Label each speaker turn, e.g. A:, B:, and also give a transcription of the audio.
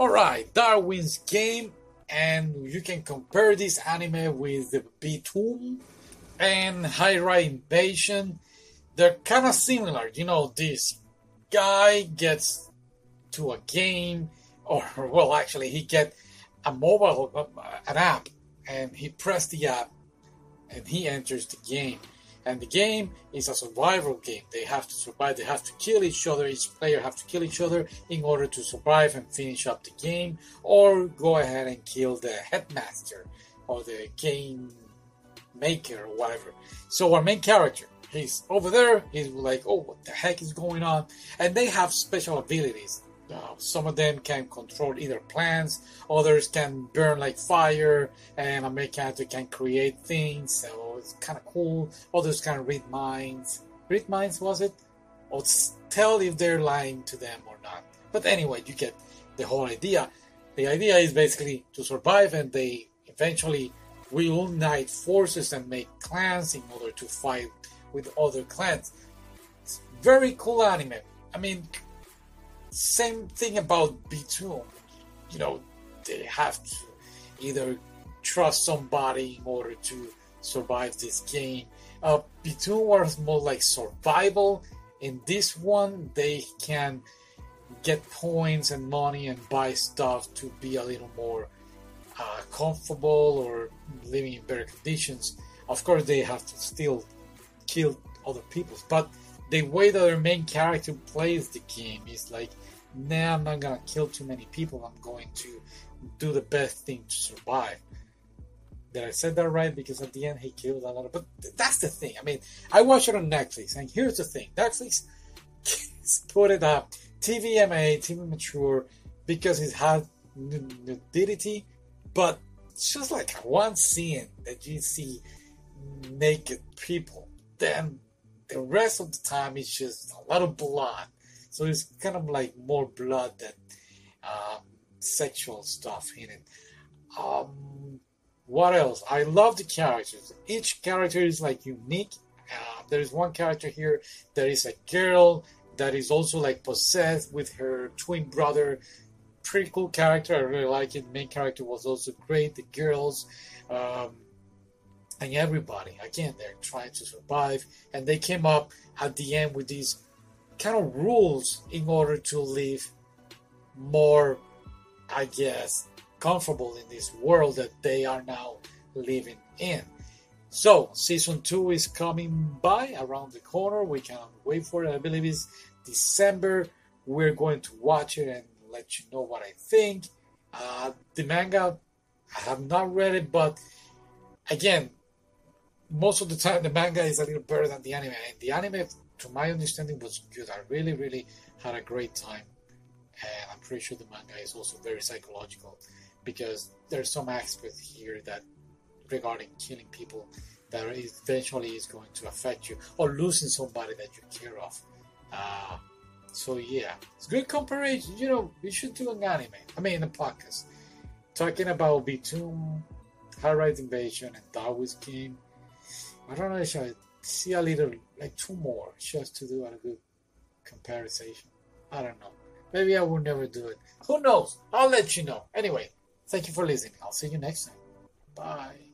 A: Alright, Darwin's Game, and you can compare this anime with the Btooom and High-Rise Invasion. They're kind of similar. You know, this guy gets to a game, or, well, actually, he get a mobile, uh, an app, and he press the app, and he enters the game and the game is a survival game. They have to survive. They have to kill each other. Each player have to kill each other in order to survive and finish up the game, or go ahead and kill the headmaster or the game maker or whatever. So our main character, he's over there. He's like, oh, what the heck is going on? And they have special abilities. Uh, some of them can control either plants, others can burn like fire, and a mechanic can create things. It's kind of cool. Others can read minds. Read minds, was it? Or tell if they're lying to them or not. But anyway, you get the whole idea. The idea is basically to survive, and they eventually will unite forces and make clans in order to fight with other clans. It's very cool anime. I mean, same thing about Btooom. You know, they have to either trust somebody in order to survive this game. Uh, Btooom was more like survival. In this one, they can get points and money and buy stuff to be a little more uh, comfortable or living in better conditions. Of course, they have to still kill other people, but the way that their main character plays the game is like, nah, I'm not gonna kill too many people. I'm going to do the best thing to survive. Did I said that right? Because at the end he killed a lot of. But that's the thing. I mean, I watch it on Netflix, and here's the thing: Netflix put it up TVMA, TV mature, because it has nudity, but it's just like one scene that you see naked people. Then the rest of the time it's just a lot of blood. So it's kind of like more blood than um, sexual stuff in it. Um, what else? I love the characters. Each character is like unique. Uh, there is one character here that is a girl that is also like possessed with her twin brother. Pretty cool character. I really like it. The main character was also great. The girls, um, and everybody. Again, they're trying to survive, and they came up at the end with these kind of rules in order to live more, I guess, comfortable in this world that they are now living in. So, season two is coming by around the corner. We cannot wait for it. I believe it's December. We're going to watch it and let you know what I think. Uh, the manga, I have not read it, but again, most of the time the manga is a little better than the anime. And the anime, to my understanding, was good. I really, really had a great time. And I'm pretty sure the manga is also very psychological because there's some aspect here that regarding killing people that eventually is going to affect you or losing somebody that you care of. Uh, so yeah, it's good comparison. You know, we should do an anime. I mean, a podcast talking about Btooom, High Rise Invasion, and Darwin's Game. I don't know if I see a little like two more just to do a good comparison. I don't know. Maybe I will never do it. Who knows? I'll let you know. Anyway, Thank you for listening. I'll see you next time. Bye.